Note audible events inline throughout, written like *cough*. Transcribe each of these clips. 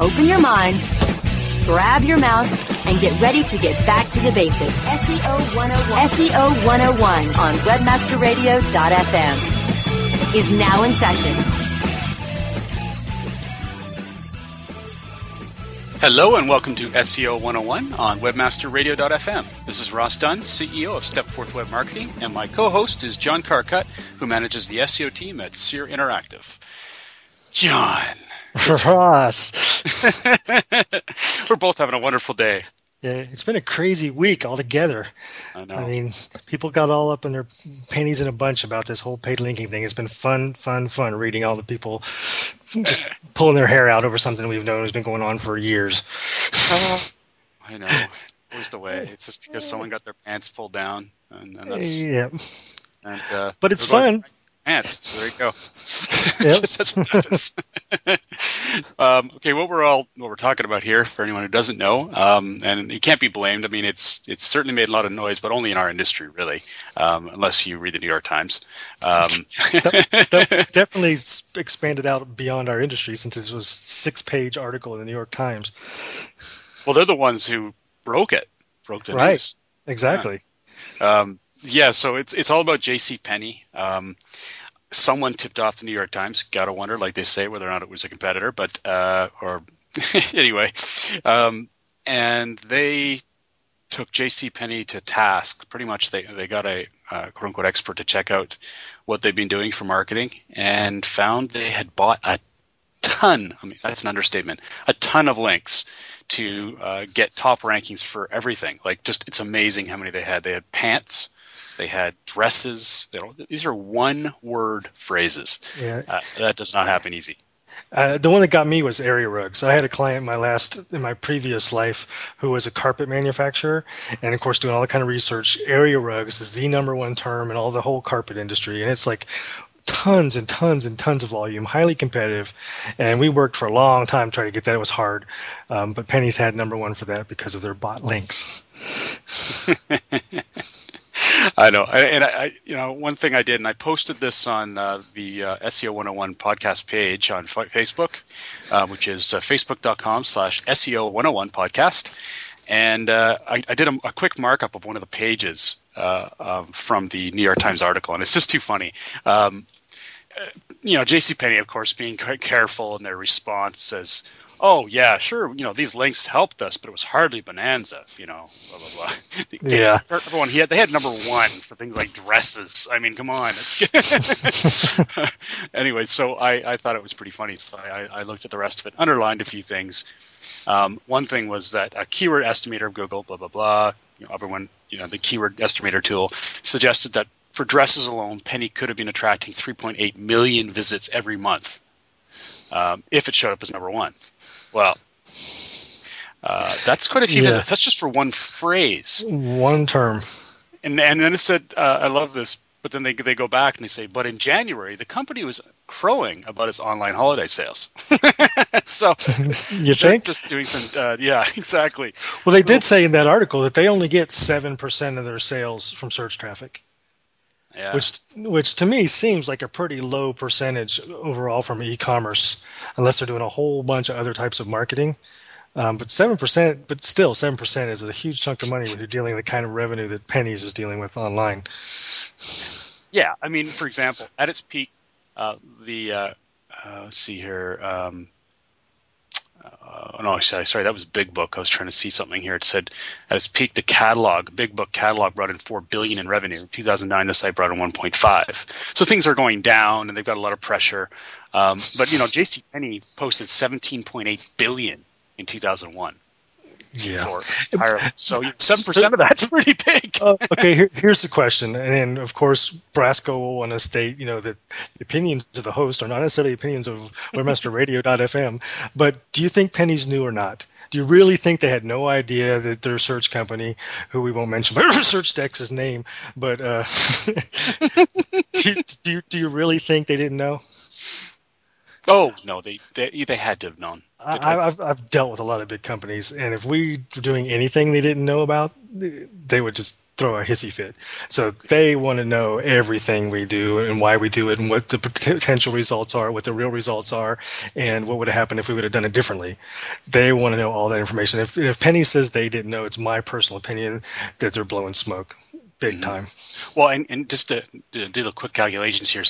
open your minds, grab your mouse, and get ready to get back to the basics. SEO 101. SEO 101 on webmasterradio.fm is now in session. Hello and welcome to SEO 101 on webmasterradio.fm. This is Ross Dunn, CEO of Stepforth Web Marketing, and my co-host is John Carcutt, who manages the SEO team at Seer Interactive. John. Ross. *laughs* We're both having a wonderful day. Yeah, it's been a crazy week altogether. I know. I mean, people got all up in their panties in a bunch about this whole paid linking thing. It's been fun, fun, fun reading all the people just *laughs* pulling their hair out over something we've known has been going on for years. I know. *laughs* It's always the way. It's just because someone got their pants pulled down, and, and that's yeah, and, uh, but it's they're going fun. pants. So there you go. *laughs* Yep. That's what happens. um, okay, what we're all what we're talking about here, for anyone who doesn't know, um, and you can't be blamed. I mean, it's it's certainly made a lot of noise, but only in our industry, really, um, unless you read the New York Times. Um, *laughs* That *laughs* definitely expanded out beyond our industry since this was six-page article in the New York Times. well, they're the ones who broke it, broke the Right. news. Exactly. Um, yeah, so it's it's all about J.C. Penney. Um, someone tipped off the New York Times. Gotta wonder, like they say, whether or not it was a competitor. But uh, or *laughs* anyway, um, and they took J.C. Penney to task. Pretty much, they they got a uh, quote unquote expert to check out what they've been doing for marketing, and found they had bought a ton. I mean, that's an understatement. A ton of links to uh, get top rankings for everything. Like, just it's amazing how many they had. They had pants, they had dresses. You know, these are one-word phrases. Yeah. Uh, that does not happen easy. Uh, the one that got me was area rugs. I had a client in my last, in my previous life, who was a carpet manufacturer, and of course, doing all the kind of research. Area rugs is the number one term in all the whole carpet industry, and it's like tons and tons and tons of volume, highly competitive. And we worked for a long time trying to get that. It was hard, um, but Penney's had number one for that because of their bot links. *laughs* *laughs* I know, and I, you know, one thing I did, and I posted this on uh, the uh, SEO 101 podcast page on Fa- Facebook, uh, which is uh, facebook.com/slash SEO 101 podcast, and uh, I, I did a, a quick markup of one of the pages uh, um, from the New York Times article, and it's just too funny. Um, you know, J.C. Penney, of course, being careful in their response says, "Oh yeah, sure, you know these links helped us, but it was hardly bonanza." You know, blah blah blah. *laughs* Yeah. everyone he had they had number one for things like dresses. I mean, come on. It's *laughs* *laughs* anyway, so I, I thought it was pretty funny. So I, I looked at the rest of it, underlined a few things. Um, one thing was that a keyword estimator of Google, blah blah blah. You know, everyone, you know, the keyword estimator tool suggested that for dresses alone, Penney could have been attracting 3.8 million visits every month um, if it showed up as number one. Well, uh, that's quite a few Yeah. visits. That's just for one phrase. One term. And and then it said, uh, I love this. But then they they go back and they say, but in January the company was crowing about its online holiday sales. *laughs* so *laughs* You think? just doing some, uh, yeah, *laughs* exactly. Well, they did say in that article that they only get seven percent of their sales from search traffic. Yeah, which which to me seems like a pretty low percentage overall from e-commerce unless they're doing a whole bunch of other types of marketing um, but 7% but still 7% is a huge chunk of money when you're dealing with the kind of revenue that Penney's is dealing with online yeah. I mean, for example, at its peak, uh, the uh, uh, let's see here. Um, uh, no, sorry, sorry, that was Big Book. I was trying to see something here. It said at its peak, the catalog, Big Book catalog, brought in four billion in revenue. In 2009, the site brought in 1.5. So things are going down, and they've got a lot of pressure. Um, but you know, J.C. Penney posted 17.8 billion in 2001. Yeah. *laughs* Ireland. *laughs* So seven percent of that's pretty big. *laughs* Uh, okay, here, here's the question, and of course, Brasco will want to state, you know, that the opinions of the host are not necessarily opinions of WebmasterRadio.fm. But do you think Penney's knew or not? Do you really think they had no idea that their search company, who we won't mention, but SearchDex's name, but uh, do, do, do you really think they didn't know? Oh no, they they, they had to have known. I, have I've dealt with a lot of big companies, and if we were doing anything they didn't know about, they would just throw a hissy fit. So they want to know everything we do and why we do it, and what the potential results are, what the real results are, and what would have happened if we would have done it differently. They want to know all that information. If, if Penney says they didn't know, it's my personal opinion that they're blowing smoke, big mm-hmm. time. Well, and, and just to, to do the quick calculations here,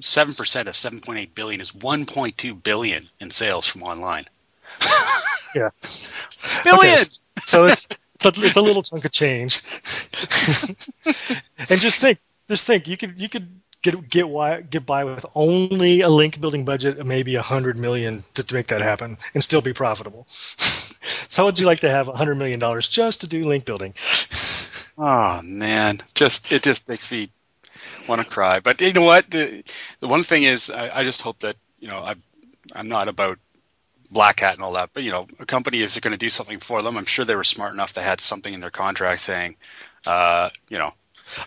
seven percent of seven point eight billion is one point two billion in sales from online. *laughs* yeah, *laughs* billion. Okay, so it's *laughs* it's a, it's a little chunk of change. and just think, just think, you could you could get get why, get by with only a link building budget of maybe a hundred million to, to make that happen and still be profitable. so how would you like to have a hundred million dollars just to do link building? Oh man, just it just makes me want to cry. But you know what? The, the one thing is, I, I just hope that you know I, I'm not about black hat and all that, but you know, a company is going to do something for them. I'm sure they were smart enough. They had something in their contract saying, uh, you know,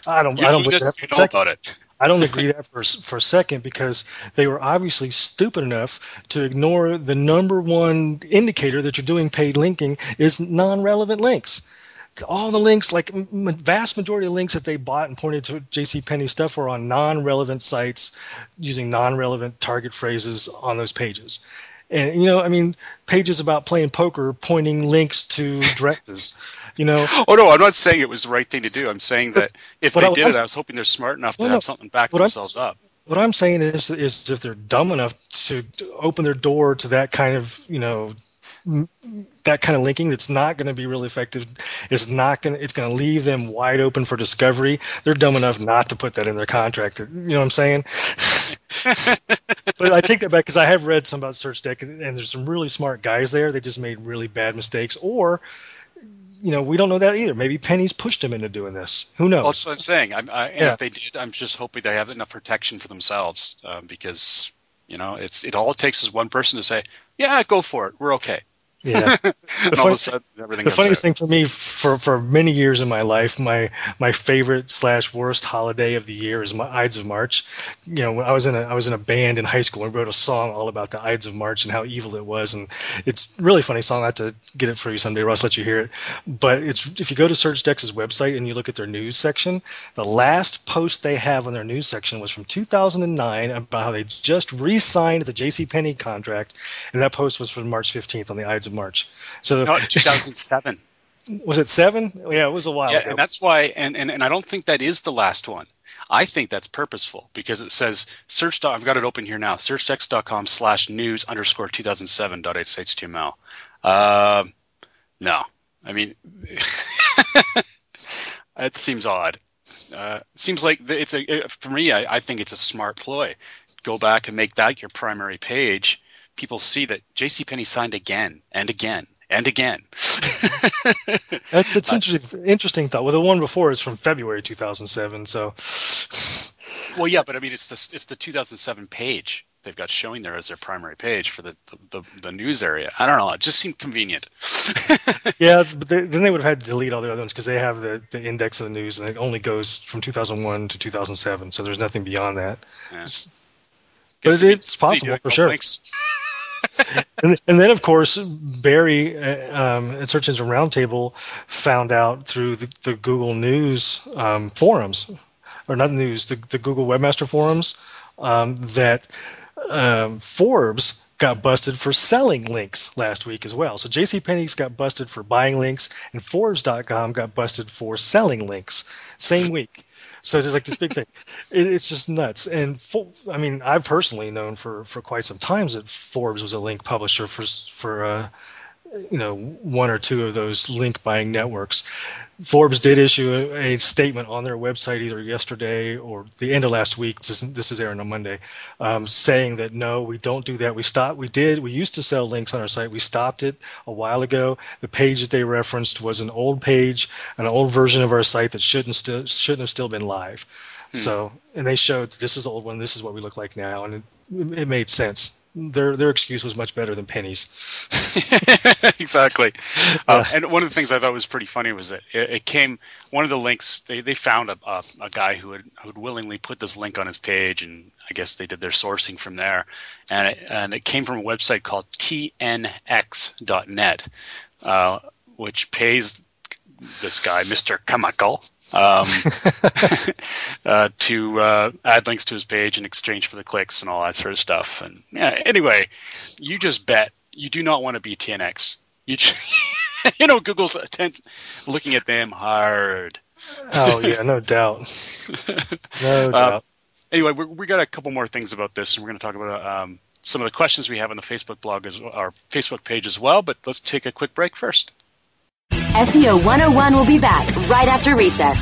I don't, I don't you, just, you know about it. I don't agree *laughs* that for for a second because they were obviously stupid enough to ignore the number one indicator that you're doing paid linking is non-relevant links all the links, like vast majority of links that they bought and pointed to J.C. Penney stuff, were on non-relevant sites using non-relevant target phrases on those pages. And you know, I mean, pages about playing poker pointing links to dresses. You know. *laughs* Oh no, I'm not saying it was the right thing to do. I'm saying that if they I, did I'm, it, I was hoping they're smart enough to well, have something back themselves I'm, up. What I'm saying is, is if they're dumb enough to open their door to that kind of, you know, that kind of linking that's not going to be really effective is not going to it's going to leave them wide open for discovery they're dumb enough not to put that in their contract you know what i'm saying but i take that back because i have read some about SearchDex and there's some really smart guys there they just made really bad mistakes or you know, we don't know that either. Maybe Penney's pushed them into doing this. Who knows? Well, that's what I'm saying. I'm, I, yeah. if they did, I'm just hoping they have enough protection for themselves um, because you know, it's it all it takes is one person to say, "Yeah, go for it. We're okay." Yeah. *laughs* The, funny, sudden, the funniest out. thing for me for, for many years in my life, my my favorite slash worst holiday of the year is my Ides of March. You know, I was in a I was in a band in high school and wrote a song all about the Ides of March and how evil it was, and it's a really funny song. I have to get it for you someday, Russ. Let you hear it. But it's if you go to SearchDex's website and you look at their news section, the last post they have on their news section was from 2009 about how they just re-signed the J.C. Penney contract, and that post was from March 15th on the Ides of March. So no, *laughs* 2007. was it seven? Yeah, it was a while yeah, ago. and that's why, and, and and I don't think that is the last one. I think that's purposeful because it says search. I've got it open here now. Searchdex.com slash news underscore 2007 dot html. Uh, no, I mean, *laughs* it seems odd. Uh, seems like it's a for me. I, I think it's a smart ploy. Go back and make that your primary page, people see that J.C. Penney signed again and again and again. *laughs* That's it's interesting. Interesting thought. Well, the one before is from February 2007. So. well, yeah, but I mean, it's the it's the 2007 page they've got showing there as their primary page for the the, the, the news area. I don't know. It just seemed convenient. *laughs* yeah, but they, then they would have had to delete all the other ones because they have the, the index of the news and it only goes from 2001 to 2007. So there's nothing beyond that. Yeah. But it, it's possible for sure and, and, then, of course, Barry uh, um, at Search Engine Roundtable found out through the, the Google News um, forums, or not news, the, the Google Webmaster forums, um, that um, Forbes got busted for selling links last week as well. So JCPenney's got busted for buying links, and Forbes.com got busted for selling links same week. So it's like this big thing. It, it's just nuts. And I mean, I've personally known for, for quite some times that Forbes was a link publisher for for uh, you know one or two of those link buying networks. Forbes did issue a, a, statement on their website either yesterday or the end of last week. This is, this is airing on Monday, um, saying that no, we don't do that. We stopped. We did. We used to sell links on our site. We stopped it a while ago. The page that they referenced was an old page, an old version of our site that shouldn't still shouldn't have still been live. Hmm. So, and they showed this is the old one. This is what we look like now, and it, it made sense their their excuse was much better than Penney's. *laughs* exactly. Uh, and one of the things I thought was pretty funny was that it, it came one of the links they, they found a, a, a guy who would who would willingly put this link on his page and I guess they did their sourcing from there and it, and it came from a website called tnx.net uh, which pays this guy Mr. Kamakal um, *laughs* *laughs* uh, to uh, add links to his page in exchange for the clicks and all that sort of stuff. And yeah, anyway, you just bet you do not want to be TNX. You, just, *laughs* you know, Google's attention, looking at them hard. Oh yeah, no doubt. No uh, doubt. anyway, we we got a couple more things about this, and we're going to talk about um, some of the questions we have on the Facebook blog as our Facebook page as well. But let's take a quick break first. SEO 101 will be back right after recess.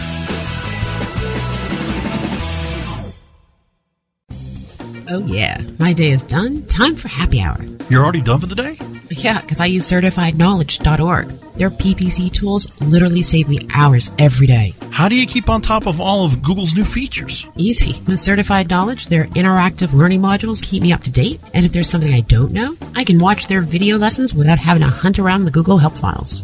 Oh, yeah. My day is done. Time for happy hour. You're already done for the day? Yeah, because I use certifiedknowledge.org. Their PPC tools literally save me hours every day. How do you keep on top of all of Google's new features? Easy. With Certified Knowledge, their interactive learning modules keep me up to date. And if there's something I don't know, I can watch their video lessons without having to hunt around the Google help files.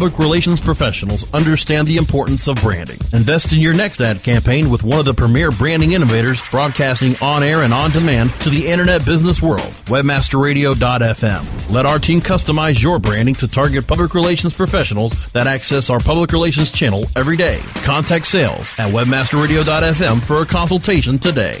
Public relations professionals understand the importance of branding. Invest in your next ad campaign with one of the premier branding innovators broadcasting on air and on demand to the internet business world. Webmasterradio.fm. Let our team customize your branding to target public relations professionals that access our public relations channel every day. Contact sales at webmasterradio.fm for a consultation today.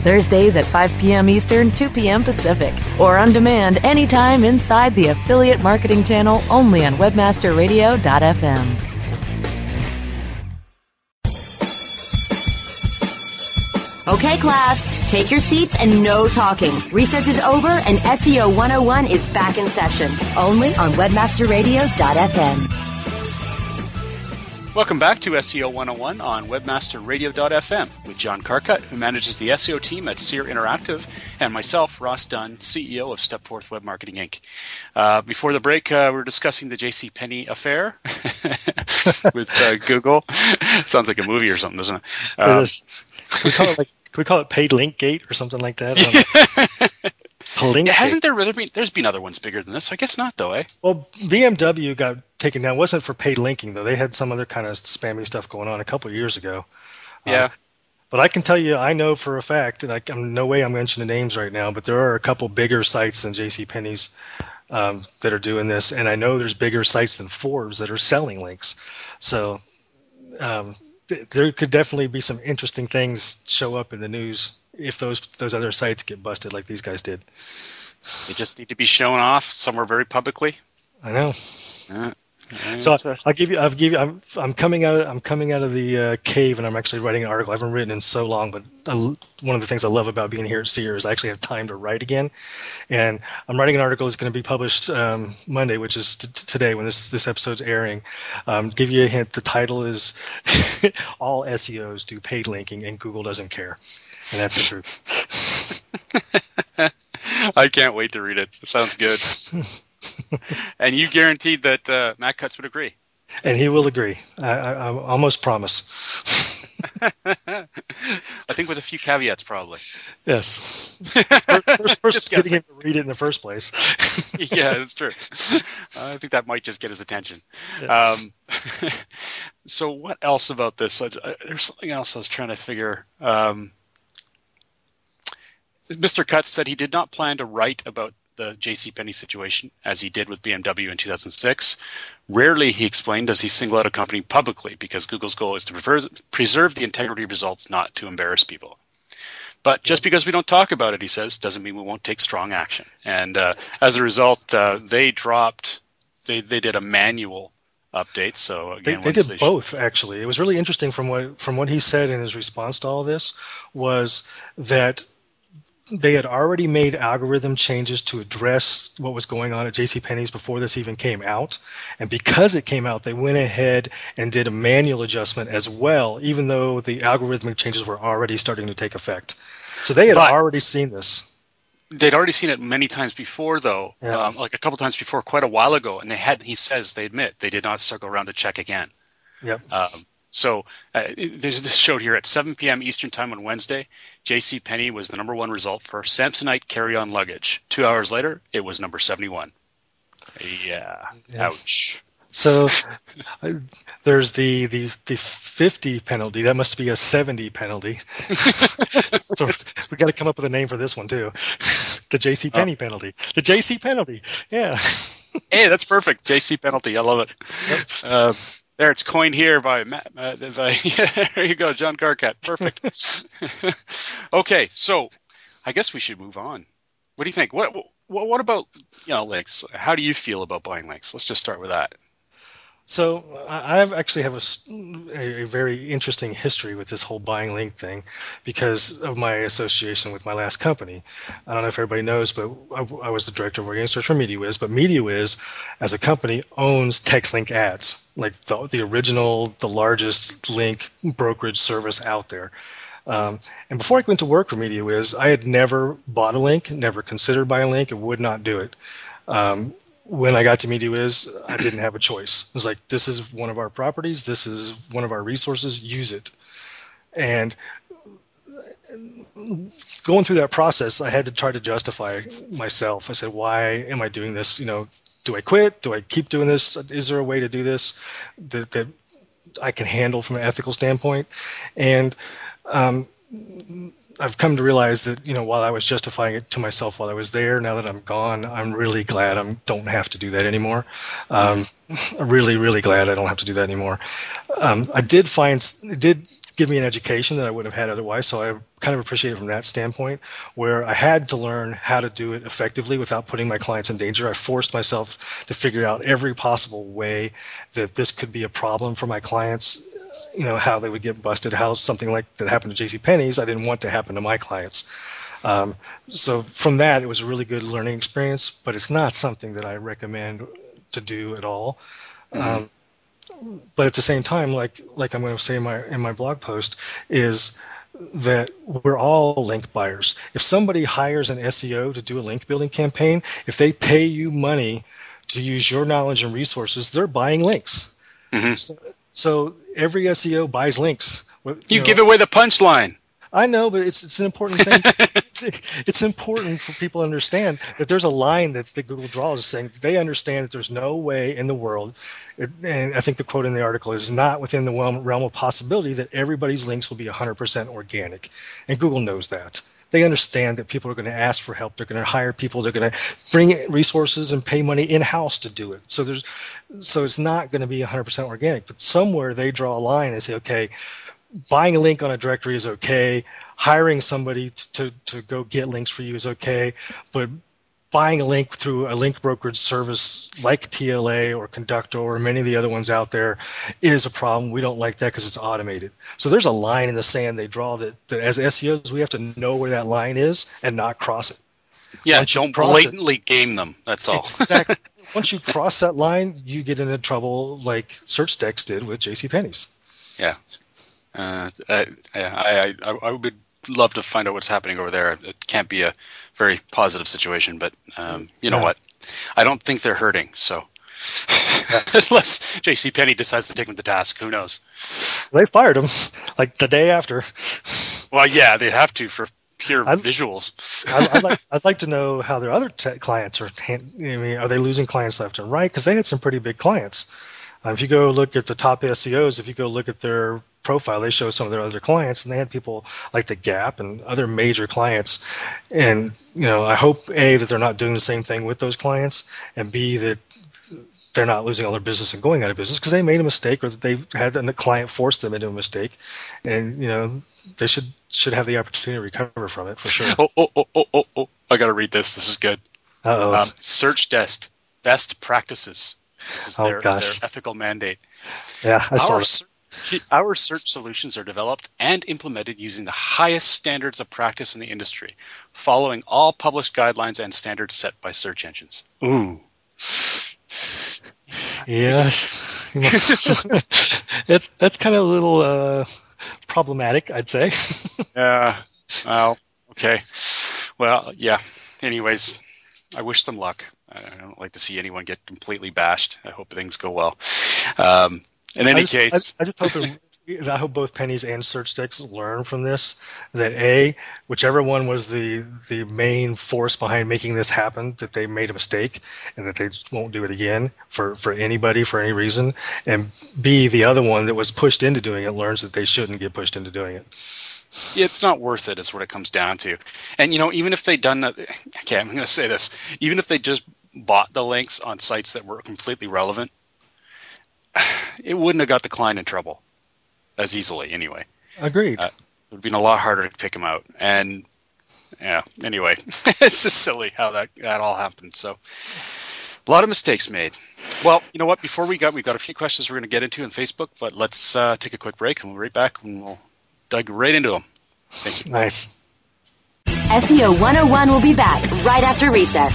Thursdays at 5 p.m. Eastern, 2 p.m. Pacific, or on demand anytime inside the Affiliate Marketing Channel only on WebmasterRadio.fm. Okay, class, take your seats and no talking. Recess is over and SEO 101 is back in session only on WebmasterRadio.fm. Welcome back to SEO 101 on WebmasterRadio.fm with John Carcutt, who manages the SEO team at Seer Interactive, and myself, Ross Dunn, CEO of Stepforth Web Marketing Inc. Uh, before the break, uh, we were discussing the J.C. Penney affair *laughs* with uh, Google. Sounds like a movie or something, doesn't it? Uh, we call it like can we call it paid link gate or something like that? *laughs* yeah, hasn't there really been? There's been other ones bigger than this. I guess not, though, eh? Well, BMW got taken down. It wasn't for paid linking though. They had some other kind of spammy stuff going on a couple years ago. Yeah. Uh, but I can tell you, I know for a fact, and I, am no way I'm mentioning names right now, but there are a couple bigger sites than J.C. Penney's um, that are doing this, and I know there's bigger sites than Forbes that are selling links. So um, there could definitely be some interesting things show up in the news if those those other sites get busted like these guys did. They just need to be shown off somewhere very publicly. I know. Uh, So I'll give you. I'll give you. I'm. I'm coming out. Of, I'm coming out of the uh, cave, and I'm actually writing an article. I haven't written in so long, but I, one of the things I love about being here at SEER is I actually have time to write again. And I'm writing an article that's going to be published um, Monday, which is t- today when this this episode's airing. Um, give you a hint. The title is *laughs* "All SEOs do paid linking, and Google doesn't care," and that's the truth. *laughs* I can't wait to read it. It sounds good. *laughs* *laughs* and you guaranteed that uh, Matt Cutts would agree. And he will agree. I, I, I almost promise. *laughs* I think with a few caveats, probably. Yes. First, first *laughs* getting him to read it in the first place. yeah, that's true. I think that might just get his attention. Yeah. Um, so, what else about this? There's something else I was trying to figure. Um, Mr. Cutts said he did not plan to write about the J.C. Penney situation, as he did with BMW in 2006. Rarely, he explained, does he single out a company publicly because Google's goal is to preserve the integrity of results, not to embarrass people. But just because we don't talk about it, he says, doesn't mean we won't take strong action. And uh, as a result, uh, they dropped, they, they did a manual update. So again, they, they did they both actually. It was really interesting from what from what he said in his response to all this was that they had already made algorithm changes to address what was going on at JCPenney's before this even came out. And because it came out, they went ahead and did a manual adjustment as well, even though the algorithmic changes were already starting to take effect. So they had but already seen this. They'd already seen it many times before, though, yeah. um, like a couple times before, quite a while ago. And they had, he says, they admit they did not circle around to check again. Yep. Um, so uh, there's this showed here at 7 p.m. Eastern Time on Wednesday. J.C. Penney was the number one result for Samsonite carry-on luggage. Two hours later, it was number 71. Yeah. yeah. Ouch. So *laughs* uh, there's the, the the 50 penalty. That must be a 70 penalty. *laughs* so we got to come up with a name for this one too. The J.C. Penney oh. penalty. The J.C. penalty. Yeah. hey, that's perfect. J.C. penalty. I love it. Yep. Uh, there, it's coined here by Matt. Uh, by, yeah, *laughs* there you go, John Carcutt. Perfect. *laughs* okay, so I guess we should move on. What do you think? What, what what about you know links? How do you feel about buying links? Let's just start with that. So I actually have a, a, very interesting history with this whole buying link thing because of my association with my last company. I don't know if everybody knows, but I, I was the director of organic search for MediaWhiz. But MediaWhiz, as a company, owns TextLink Ads, like the, the original, the largest link brokerage service out there. Um, and before I went to work for MediaWhiz, I had never bought a link, never considered buying a link, and would not do it. Um, when I got to MediaWhiz I didn't have a choice. It was like, this is one of our properties, this is one of our resources, use it. And going through that process, I had to try to justify myself. I said, why am I doing this? You know, do I quit? Do I keep doing this? Is there a way to do this that, that I can handle from an ethical standpoint? And um, I've come to realize that you know while I was justifying it to myself while I was there, now that I'm gone, I'm really glad I don't have to do that anymore. Um, *laughs* really, really glad I don't have to do that anymore. Um, I did find did give me an education that I wouldn't have had otherwise, so I kind of appreciate it from that standpoint, where I had to learn how to do it effectively without putting my clients in danger. I forced myself to figure out every possible way that this could be a problem for my clients you know how they would get busted, how something like that happened to J.C. Penney's, I didn't want to happen to my clients. Um, so from that, it was a really good learning experience, but it's not something that I recommend to do at all. Mm-hmm. Um, but at the same time, like like I'm going to say in my in my blog post, is that we're all link buyers. If somebody hires an SEO to do a link building campaign, if they pay you money to use your knowledge and resources, they're buying links. Mm-hmm. So, so every SEO buys links. You, you know, give away the punchline. I know, but it's it's an important thing. *laughs* *laughs* it's important for people to understand that there's a line that, that Google draws saying they understand that there's no way in the world, and I think the quote in the article is not within the realm of possibility that everybody's links will be 100% organic, and Google knows that they understand that people are going to ask for help. They're going to hire people. They're going to bring resources and pay money in house to do it. So there's, so it's not going to be 100% organic. But somewhere they draw a line and say, okay, buying a link on a directory is okay. Hiring somebody to, to, go get links for you is okay. But buying a link through a link brokerage service like TLA or Conductor or many of the other ones out there is a problem. We don't like that because it's automated. So there's a line in the sand they draw that, that as SEOs we have to know where that line is and not cross it. Yeah, Once don't blatantly it, game them. That's all. Exactly. *laughs* Once you cross that line, you get into trouble like SearchDex did with JC Penney's. Yeah. Uh, I, I, I, I would love to find out what's happening over there. It can't be a very positive situation, but um, you know yeah. what? I don't think they're hurting. So *laughs* unless J.C. Penney decides to take them to task, who knows? They fired him like the day after. Well, yeah, they'd have to for pure I'd, visuals. I'd, I'd, like, I'd like to know how their other clients are. I mean, are they losing clients left and right? Because they had some pretty big clients. Um, if you go look at the top SEOs, if you go look at their profile, they show some of their other clients, and they had people like the Gap and other major clients. And you know, I hope a that they're not doing the same thing with those clients, and b that they're not losing all their business and going out of business because they made a mistake or that they had a client force them into a mistake, and you know they should should have the opportunity to recover from it for sure. Oh oh oh oh oh! oh. I got to read this. This is good. oh um, SearchDex best practices. This is oh, their, their ethical mandate. Yeah, I saw Our, our search solutions are developed and implemented using the highest standards of practice in the industry, following all published guidelines and standards set by search engines. Ooh. Yeah, *laughs* it's *laughs* that's kind of a little uh, problematic, I'd say. *laughs* yeah. Well, okay. Well, yeah. Anyways, I wish them luck. I don't like to see anyone get completely bashed. I hope things go well. Um, in any I just, case, I, I, just hope I hope both Penney's and SearchDex learn from this that a whichever one was the the main force behind making this happen that they made a mistake and that they won't do it again for for anybody for any reason and b the other one that was pushed into doing it learns that they shouldn't get pushed into doing it it's not worth it is what it comes down to and you know even if they done that okay i'm going to say this even if they just bought the links on sites that were completely relevant it wouldn't have got the client in trouble as easily anyway. Agreed. Uh, it would have been a lot harder to pick him out. And yeah, anyway, *laughs* it's just silly how that, that all happened. So a lot of mistakes made. Well, you know what? Before we got, we've got a few questions we're going to get into in Facebook, but let's uh, take a quick break and we'll be right back and we'll dig right into them. Thank you. Nice. SEO 101 will be back right after recess.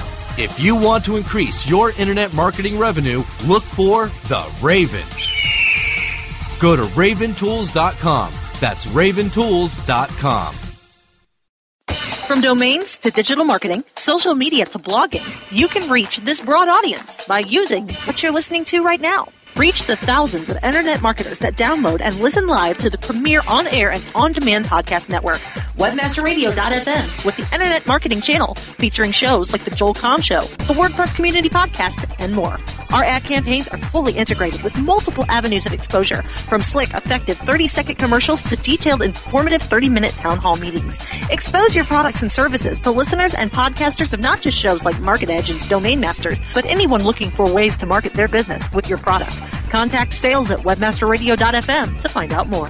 If you want to increase your internet marketing revenue, look for The Raven. Go to raventools.com. That's raventools.com. From domains to digital marketing, social media to blogging, you can reach this broad audience by using what you're listening to right now. Reach the thousands of internet marketers that download and listen live to the premier on air and on demand podcast network, WebmasterRadio.fm, with the Internet Marketing Channel, featuring shows like The Joel Comm Show, the WordPress Community Podcast, and more. Our ad campaigns are fully integrated with multiple avenues of exposure, from slick, effective 30 second commercials to detailed, informative 30 minute town hall meetings. Expose your products and services to listeners and podcasters of not just shows like Market Edge and Domain Masters, but anyone looking for ways to market their business with your product. Contact sales at webmasterradio.fm to find out more.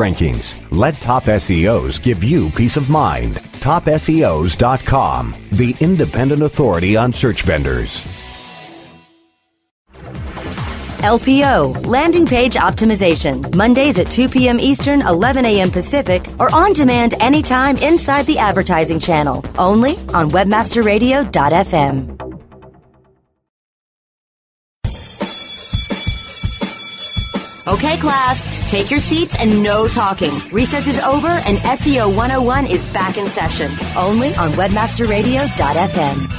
rankings. Let Top SEOs give you peace of mind. TopSEOs.com, the independent authority on search vendors. LPO, Landing Page Optimization, Mondays at 2 p.m. Eastern, 11 a.m. Pacific, or on demand anytime inside the advertising channel, only on WebmasterRadio.fm. Okay, class, take your seats and no talking. Recess is over and SEO 101 is back in session, only on WebmasterRadio.fm.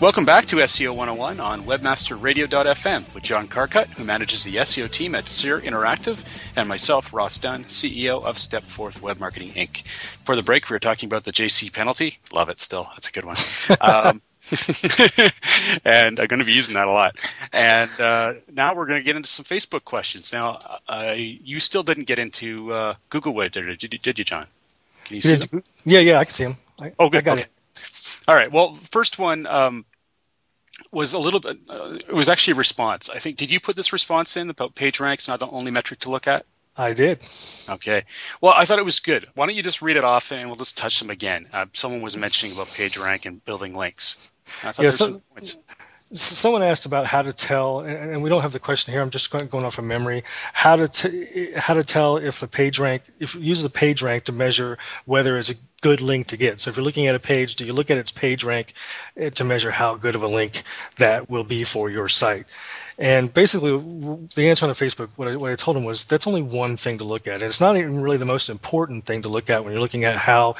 Welcome back to SEO 101 on WebmasterRadio.fm with John Carcutt, who manages the SEO team at Seer Interactive, and myself, Ross Dunn, CEO of Stepforth Web Marketing Inc. For the break, we were talking about the JC penalty. Love it still. That's a good one. *laughs* Um, *laughs* and I'm going to be using that a lot. And uh, now we're going to get into some Facebook questions. Now, uh, you still didn't get into uh, Google Web, did, you, did you, John? Can you see them? Yeah, yeah, I can see them. I, oh, good. I got okay. it. All right. Well, first one um, was a little bit. Uh, it was actually a response. I think. Did you put this response in about page ranks not the only metric to look at? I did. Okay. Well, I thought it was good. Why don't you just read it off and we'll just touch them again? Uh, someone was mentioning about page rank and building links. I thought Yeah, yeah, so- some points. Someone asked about how to tell, and we don't have the question here. I'm just going off of memory. How to t- how to tell if the page rank, if you use the page rank to measure whether it's a good link to get. So if you're looking at a page, do you look at its page rank eh, to measure how good of a link that will be for your site? And basically, the answer on Facebook, what I, what I told him was that's only one thing to look at. And it's not even really the most important thing to look at when you're looking at how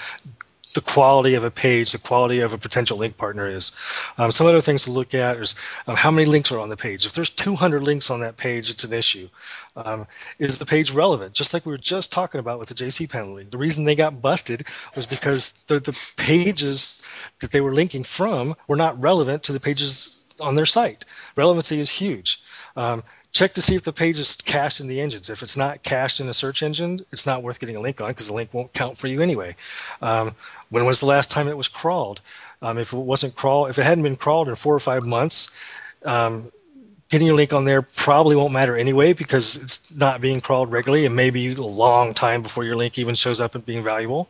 the quality of a page, the quality of a potential link partner is. Um, some other things to look at is um, how many links are on the page. If there's 200 links on that page, it's an issue. Um, is the page relevant? Just like we were just talking about with the JC penalty. The reason they got busted was because the, the pages that they were linking from were not relevant to the pages on their site. Relevancy is huge. Um, check to see if the page is cached in the engines. If it's not cached in a search engine, it's not worth getting a link on because the link won't count for you anyway. Um, when was the last time it was crawled? Um, if it wasn't crawled, if it hadn't been crawled in four or five months, um, getting your link on there probably won't matter anyway because it's not being crawled regularly and maybe a long time before your link even shows up and being valuable.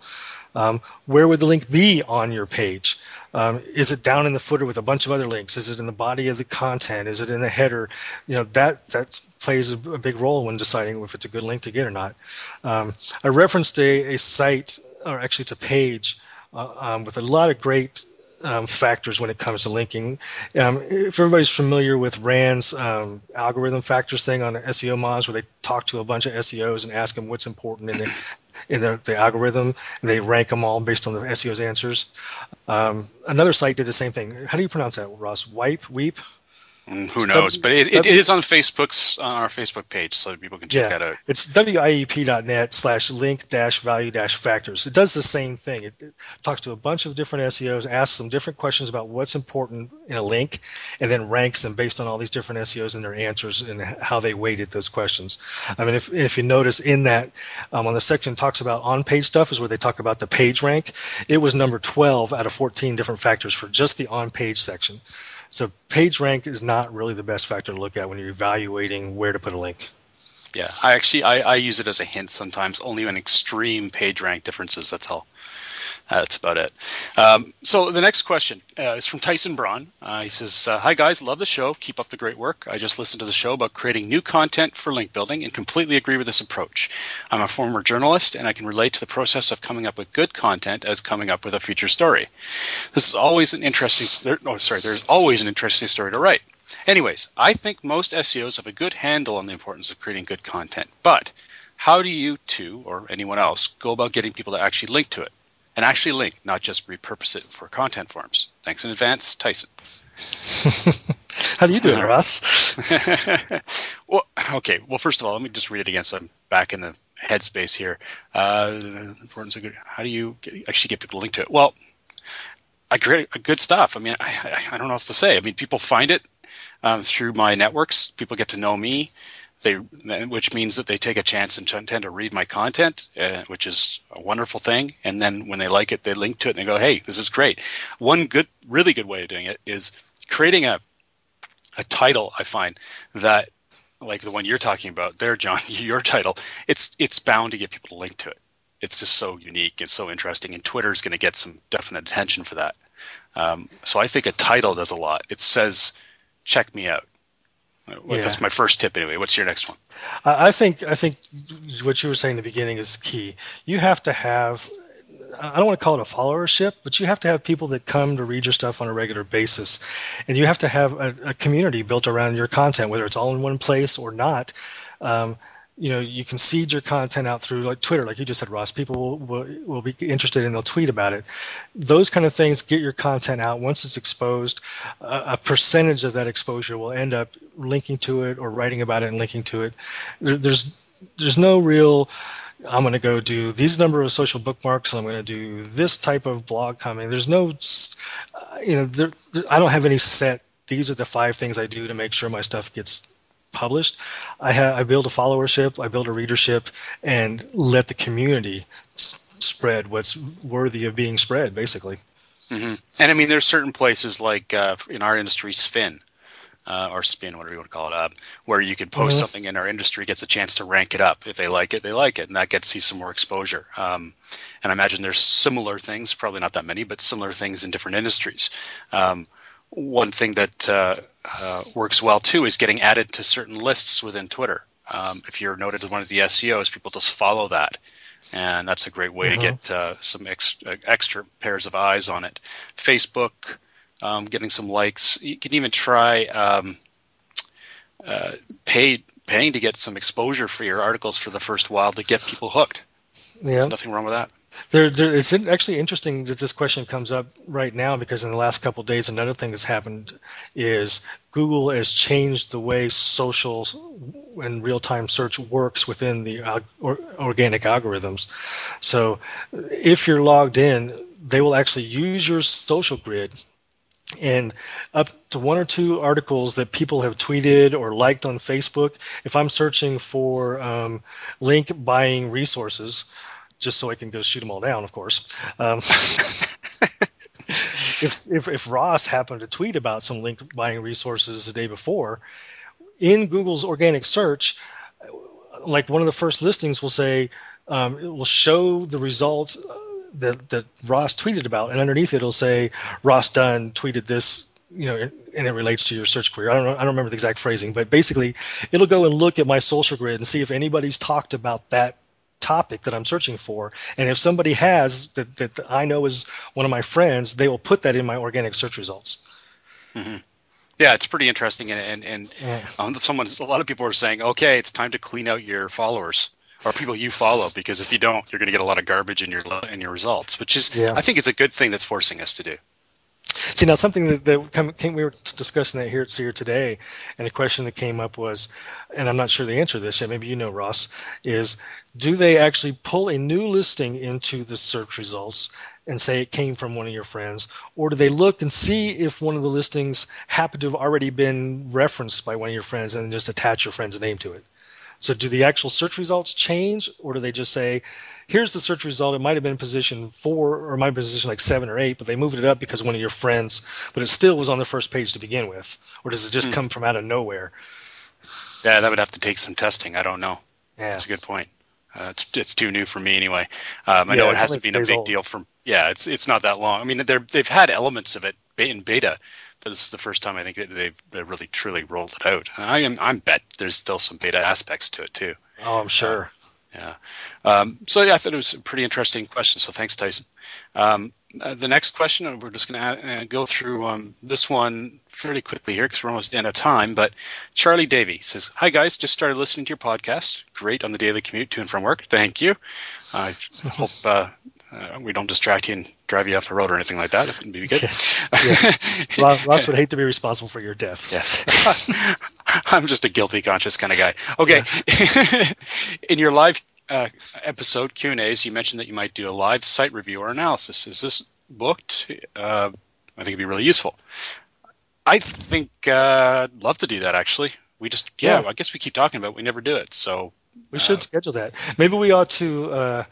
Um, where would the link be on your page? Um, is it down in the footer with a bunch of other links? Is it in the body of the content? Is it in the header? You know that that plays a, a big role when deciding if it's a good link to get or not. Um, I referenced a, a site, or actually it's a page, uh, um, with a lot of great um, factors when it comes to linking. Um, if everybody's familiar with Rand's um, algorithm factors thing on SEO Moz, where they talk to a bunch of SEOs and ask them what's important in the *laughs* in the, the algorithm, they rank them all based on the SEO's answers. Um, another site did the same thing. How do you pronounce that, Ross? Wipe, weep. Who knows? W- But it, it W- is on Facebook's on our Facebook page, so people can check Yeah, that out. it's wiep.net slash link dash value dash factors. It does the same thing. It, it talks to a bunch of different SEOs, asks them different questions about what's important in a link, and then ranks them based on all these different SEOs and their answers and how they weighted those questions. I mean, if, if you notice in that, um, on the section talks about on page stuff, is where they talk about the page rank. It was number 12 out of 14 different factors for just the on page section. So page rank is not really the best factor to look at when you're evaluating where to put a link. Yeah, I actually I, I use it as a hint sometimes, only when extreme page rank differences. That's all. That's about it. Um, so the next question uh, is from Tyson Braun. Uh, he says, uh, "Hi guys, love the show. Keep up the great work. I just listened to the show about creating new content for link building and completely agree with this approach. I'm a former journalist and I can relate to the process of coming up with good content as coming up with a feature story. This is always an interesting. Oh, sorry, there's always an interesting story to write. Anyways, I think most SEOs have a good handle on the importance of creating good content, but how do you two or anyone else go about getting people to actually link to it? And actually link, not just repurpose it for content forms. Thanks in advance, Tyson. *laughs* How do you do it, *laughs* Ross? *laughs* well, okay. Well, first of all, let me just read it again so I'm back in the headspace here. Uh, importance of good. How do you get, actually get people to link to it? Well, I create good stuff. I mean, I, I, I don't know what else to say. I mean, people find it um, through my networks. People get to know me. They, which means that they take a chance and tend to read my content, uh, which is a wonderful thing. And then when they like it, they link to it and they go, "Hey, this is great." One good, really good way of doing it is creating a a title. I find that, like the one you're talking about there, John, *laughs* your title, it's it's bound to get people to link to it. It's just so unique and so interesting, and Twitter's going to get some definite attention for that. Um, so I think a title does a lot. It says, "Check me out." Yeah. That's my first tip anyway. What's your next one? I I think I think what you were saying in the beginning is key. You have to have I don't want to call it a followership, but you have to have people that come to read your stuff on a regular basis, and you have to have a, a community built around your content, whether it's all in one place or not. Um, you know, you can seed your content out through like Twitter, like you just said, Ross. People will, will, will be interested and they'll tweet about it. Those kind of things get your content out. Once it's exposed, a, a percentage of that exposure will end up linking to it or writing about it and linking to it. There, there's there's no real I'm going to go do these number of social bookmarks. I'm going to do this type of blog comment. There's no, uh, you know, there, there- I don't have any set. These are the five things I do to make sure my stuff gets published. I have I build a followership, I build a readership, and let the community s- spread what's worthy of being spread. Basically, hmm And I mean, there's certain places like uh, in our industry, Sphinn. Uh, or spin, whatever you want to call it, uh, where you could post Mhm. something in our industry gets a chance to rank it up. If they like it, they like it, and that gets you some more exposure. Um, and I imagine there's similar things, probably not that many, but similar things in different industries. Um, one thing that uh, uh, works well too is getting added to certain lists within Twitter. Um, if you're noted as one of the SEOs, people just follow that, and that's a great way Mhm. to get uh, some ex- uh, extra pairs of eyes on it. Facebook, um, getting some likes. You can even try um, uh, paid paying to get some exposure for your articles for the first while to get people hooked. yeah. There's nothing wrong with that. There, there, it's actually interesting that this question comes up right now because in the last couple days, another thing that's happened is Google has changed the way social and real-time search works within the or, organic algorithms. So, if you're logged in, they will actually use your social grid and up to one or two articles that people have tweeted or liked on Facebook. If I'm searching for um, link buying resources, just so I can go shoot them all down, of course. Um, *laughs* if, if if Ross happened to tweet about some link buying resources the day before, in Google's organic search, like one of the first listings will say um, it will show the result uh, that that Ross tweeted about, and underneath it, it'll say Ross Dunn tweeted this. You know, and it relates to your search query. I don't know. I don't remember the exact phrasing, but basically, it'll go and look at my social grid and see if anybody's talked about that topic that I'm searching for. And if somebody has that, that I know is one of my friends, they will put that in my organic search results. Yeah, it's pretty interesting, and and, and Yeah. um, someone, a lot of people are saying, okay, it's time to clean out your followers or people you follow because if you don't, you're going to get a lot of garbage in your in your results, which is, Yeah. I think, it's a good thing that's forcing us to do. See now something that, that came, we were discussing that here at Seer today, and a question that came up was, and I'm not sure the answer to this yet. Maybe you know, Ross, is do they actually pull a new listing into the search results and say it came from one of your friends, or do they look and see if one of the listings happened to have already been referenced by one of your friends and just attach your friend's name to it? So do the actual search results change, or do they just say, here's the search result. It might have been position four or it might have been position like seven or eight, but they moved it up because one of your friends, but it still was on the first page to begin with. Or does it just Hmm. come from out of nowhere? Yeah, that would have to take some testing. I don't know. Yeah. That's a good point. Uh, it's it's too new for me anyway. Um, I Yeah, know it hasn't been a big old. deal from. Yeah, it's it's not that long. I mean, they're they've had elements of it in beta, but this is the first time I think they've, they've really truly rolled it out. I am I'm bet there's still some beta aspects to it too. Oh, I'm sure. Yeah. Um, so yeah, I thought it was a pretty interesting question. So thanks, Tyson. Um, uh, the next question, uh, we're just going to uh, go through um, this one fairly quickly here because we're almost out of time. But Charlie Davy says, "Hi guys, just started listening to your podcast. Great on the daily commute to and from work. Thank you. I hope." Uh, uh, we don't distract you and drive you off the road or anything like that. It wouldn't be good. Ross, *laughs* Ross would hate to be responsible for your death. Yes. *laughs* I'm just a guilty conscious kind of guy. Okay. *laughs* In your live uh, episode Q and A's, you mentioned that you might do a live site review or analysis. Is this booked? Uh, I think it'd be really useful. I think uh, I'd love to do that. Actually, we just yeah, Yeah. I guess we keep talking about it, we never do it. So We should schedule that. Maybe we ought to uh,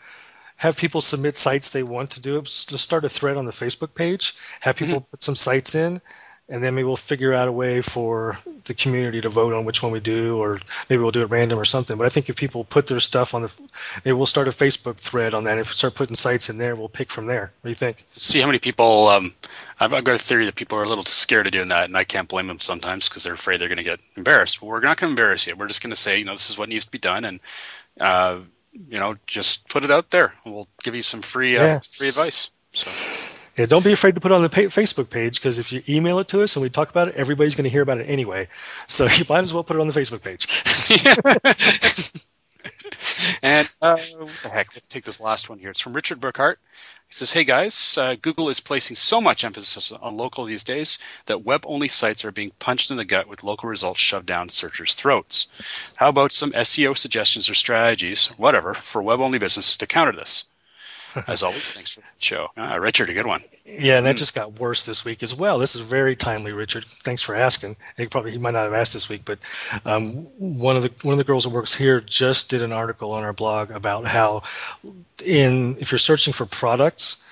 have people submit sites they want to do. Just start a thread on the Facebook page. Have people put some sites in, and then maybe we'll figure out a way for the community to vote on which one we do, or maybe we'll do it random or something. But I think if people put their stuff on the, maybe we'll start a Facebook thread on that. If we start putting sites in there, we'll pick from there. What do you think? See how many people. Um, I've got a theory that people are a little scared of doing that, and I can't blame them sometimes because they're afraid they're going to get embarrassed. But we're not going to embarrass you. We're just going to say, you know, this is what needs to be done, and uh, you know, just put it out there. We'll give you some free uh, Yeah. free advice. So. Yeah, don't be afraid to put it on the Facebook page because if you email it to us and we talk about it, everybody's going to hear about it anyway. So *laughs* you might as well put it on the Facebook page. *laughs* *laughs* *laughs* And uh, what the heck? Let's take this last one here. It's from Richard Burkhart. He says, "Hey guys, uh, Google is placing so much emphasis on local these days that web-only sites are being punched in the gut with local results shoved down searchers' throats. How about some SEO suggestions or strategies, whatever, for web-only businesses to counter this?" *laughs* As always, thanks for the show, uh, Richard. A good one. Yeah, and that just got worse this week as well. This is very timely, Richard. Thanks for asking. He probably he might not have asked this week, but um, one of the one of the girls that works here just did an article on our blog about how in if you're searching for products,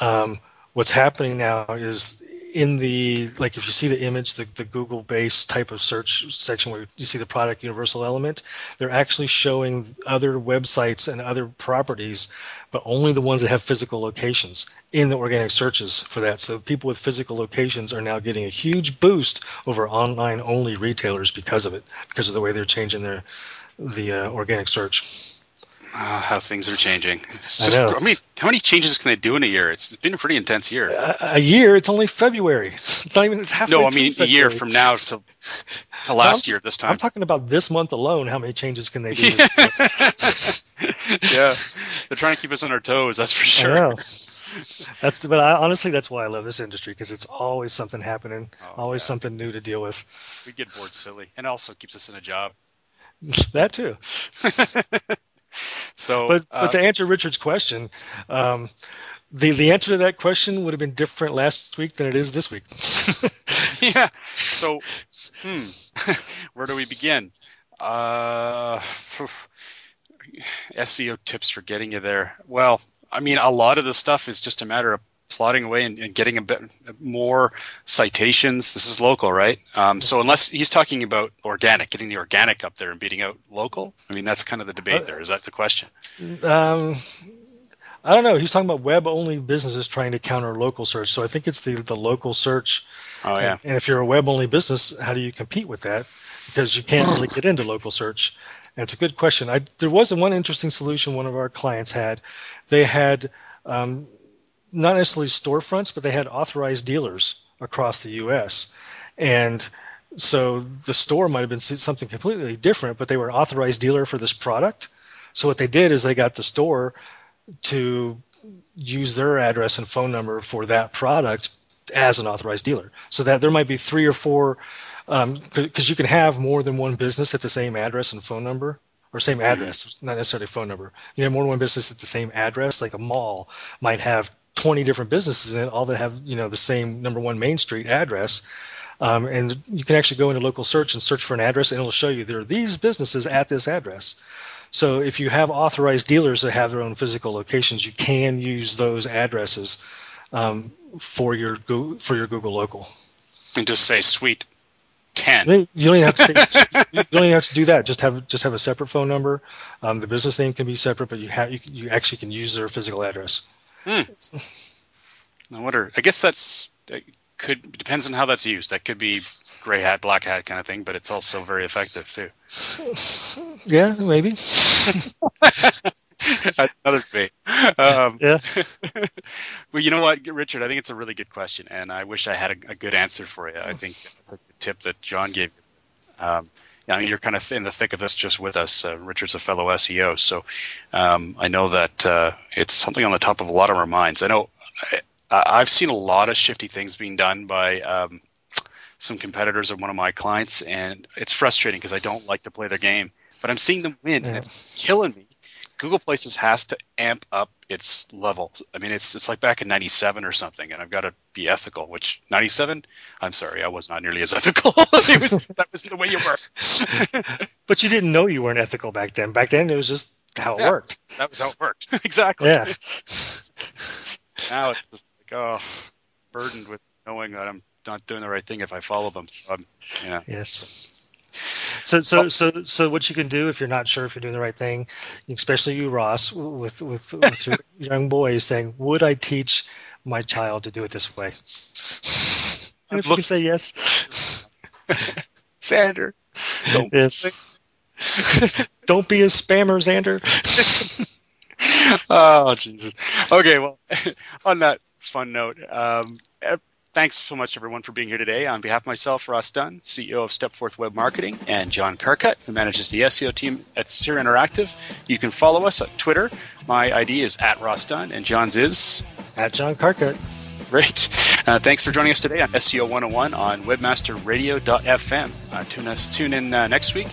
um, what's happening now is in the like if you see the image the, the google based type of search section where you see the product universal element they're actually showing other websites and other properties but only the ones that have physical locations in the organic searches for that. So people with physical locations are now getting a huge boost over online only retailers because of it because of the way they're changing their the uh, organic search Uh, how things are changing. It's I know. I mean, how many changes can they do in a year? It's been a pretty intense year. a, a year it's only february *laughs* it's not even it's halfway no, I mean a year from now to to last year this time. I'm talking about this month alone. How many changes can they do? *laughs* *laughs* yeah, they're trying to keep us on our toes. That's for I sure. know. That's but I, honestly, that's why I love this industry because it's always something happening, Oh, always yeah. something new to deal with. We get bored silly, and also keeps us in a job. that too. So, But uh, to answer Richard's question, um, the the answer to that question would have been different last week than it is this week. *laughs* yeah. So, *laughs* hmm, *laughs* where do we begin? Uh, *sighs* SEO tips for getting you there. Well, I mean, a lot of the stuff is just a matter of plodding away and, and getting a bit more citations. This is local, right? Um, so unless he's talking about organic, getting the organic up there and beating out local, I mean, that's kind of the debate there. Is that the question? um, I don't know. He's talking about web only businesses trying to counter local search. So I think it's the the local search. Oh yeah. And, and if you're a web only business, how do you compete with that? Because you can't really get into local search. And it's a good question. I, there was one interesting solution one of our clients had. They had um, not necessarily storefronts, but they had authorized dealers across the U.S. And so the store might have been something completely different, but they were an authorized dealer for this product. So what they did is they got the store to use their address and phone number for that product as an authorized dealer. So that there might be three or four, um, because you can have more than one business at the same address and phone number, or same address, not necessarily phone number. You have more than one business at the same address, like a mall might have 20 different businesses in it, all that have you know the same number one Main Street address. Um, and you can actually go into local search and search for an address, and it'll show you there are these businesses at this address. So if you have authorized dealers that have their own physical locations, you can use those addresses um, for your for your Google Local. And just say suite ten. You don't even have to say, *laughs* you don't even have to do that. Just have just have a separate phone number. Um, the business name can be separate, but you have you, you actually can use their physical address. I wonder. I guess that's that could depends on how that's used. That could be gray hat, black hat kind of thing, but it's also very effective too. *laughs* Yeah, maybe. *laughs* Another debate. Um, Yeah. *laughs* well, you know what, Richard? I think it's a really good question, and I wish I had a, a good answer for you. I think it's a good tip that John gave you. Um, I mean, you're kind of in the thick of this just with us. Uh, Richard's a fellow SEO, so um, I know that uh, it's something on the top of a lot of our minds. I know I, I've seen a lot of shifty things being done by um, some competitors of one of my clients, and it's frustrating because I don't like to play their game, but I'm seeing them win, and it's killing me. Google Places has to amp up its level. I mean, it's it's like back in '97 or something, and I've got to be ethical. Which '97? I'm sorry, I was not nearly as ethical. *laughs* it was that was the way you were. *laughs* But you didn't know you weren't ethical back then. Back then, it was just how it Yeah. worked. that was how it worked. *laughs* exactly. Yeah. Now it's just like oh, burdened with knowing that I'm not doing the right thing if I follow them. Um, yeah. Yes. So, so, so, so, what you can do if you're not sure if you're doing the right thing, especially you, Ross, with with, *laughs* with your young boys, saying, "Would I teach my child to do it this way?" And *laughs* if you can say yes, Xander, don't yes. *laughs* don't be a spammer, Xander. oh Jesus. Okay, well, on that fun note, um, thanks so much, everyone, for being here today. On behalf of myself, Ross Dunn, CEO of Stepforth Web Marketing, and John Carcutt, who manages the SEO team at Seer Interactive, you can follow us on Twitter. My ID is at Ross Dunn, and John's is at John Carcutt. Great. Uh, thanks for joining us today on SEO 101 on webmasterradio.fm. Uh, tune us tune in uh, next week,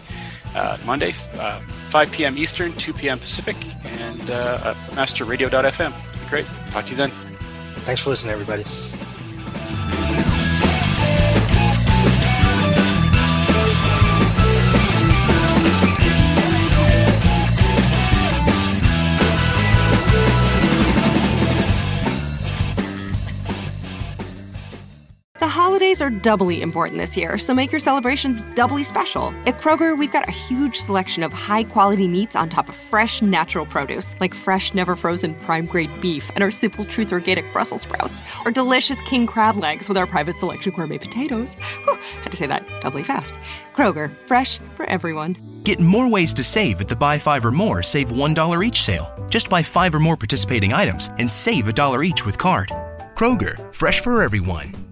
uh, Monday, uh, 5 p.m. Eastern, 2 p.m. Pacific, and uh, masterradio.fm. Great. Talk to you then. Thanks for listening, everybody. Holidays are doubly important this year, so make your celebrations doubly special. At Kroger, we've got a huge selection of high quality meats on top of fresh, natural produce, like fresh, never frozen prime grade beef and our Simple Truth organic Brussels sprouts, or delicious king crab legs with our private selection gourmet potatoes. Whew, had to say that doubly fast. Kroger, fresh for everyone. Get more ways to save at the Buy Five or More Save $1 each sale. Just buy five or more participating items and save a dollar each with card. Kroger, fresh for everyone.